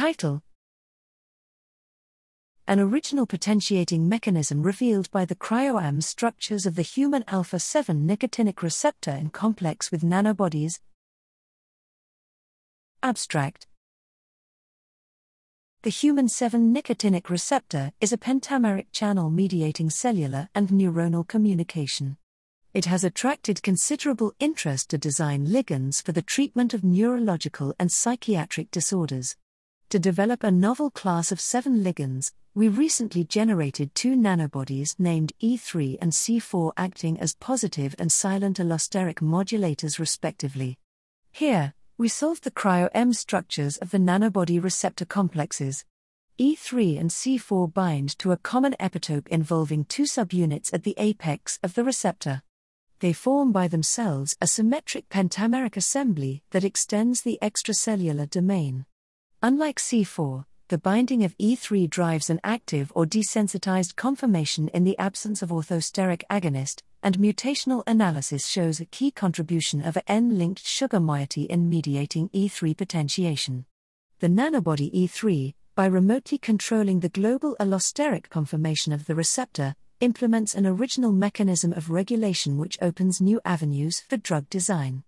Title An original potentiating mechanism revealed by the cryo-EM structures of the human alpha 7 nicotinic receptor in complex with nanobodies. Abstract The human 7 nicotinic receptor is a pentameric channel mediating cellular and neuronal communication. It has attracted considerable interest to design ligands for the treatment of neurological and psychiatric disorders. To develop a novel class of seven ligands, we recently generated two nanobodies named E3 and C4 acting as positive and silent allosteric modulators respectively. Here, we solved the cryo-EM structures of the nanobody receptor complexes. E3 and C4 bind to a common epitope involving two subunits at the apex of the receptor. They form by themselves a symmetric pentameric assembly that extends the extracellular domain. Unlike C4, the binding of E3 drives an active or desensitized conformation in the absence of orthosteric agonist, and mutational analysis shows a key contribution of a N-linked sugar moiety in mediating E3 potentiation. The nanobody E3, by remotely controlling the global allosteric conformation of the receptor, implements an original mechanism of regulation which opens new avenues for drug design.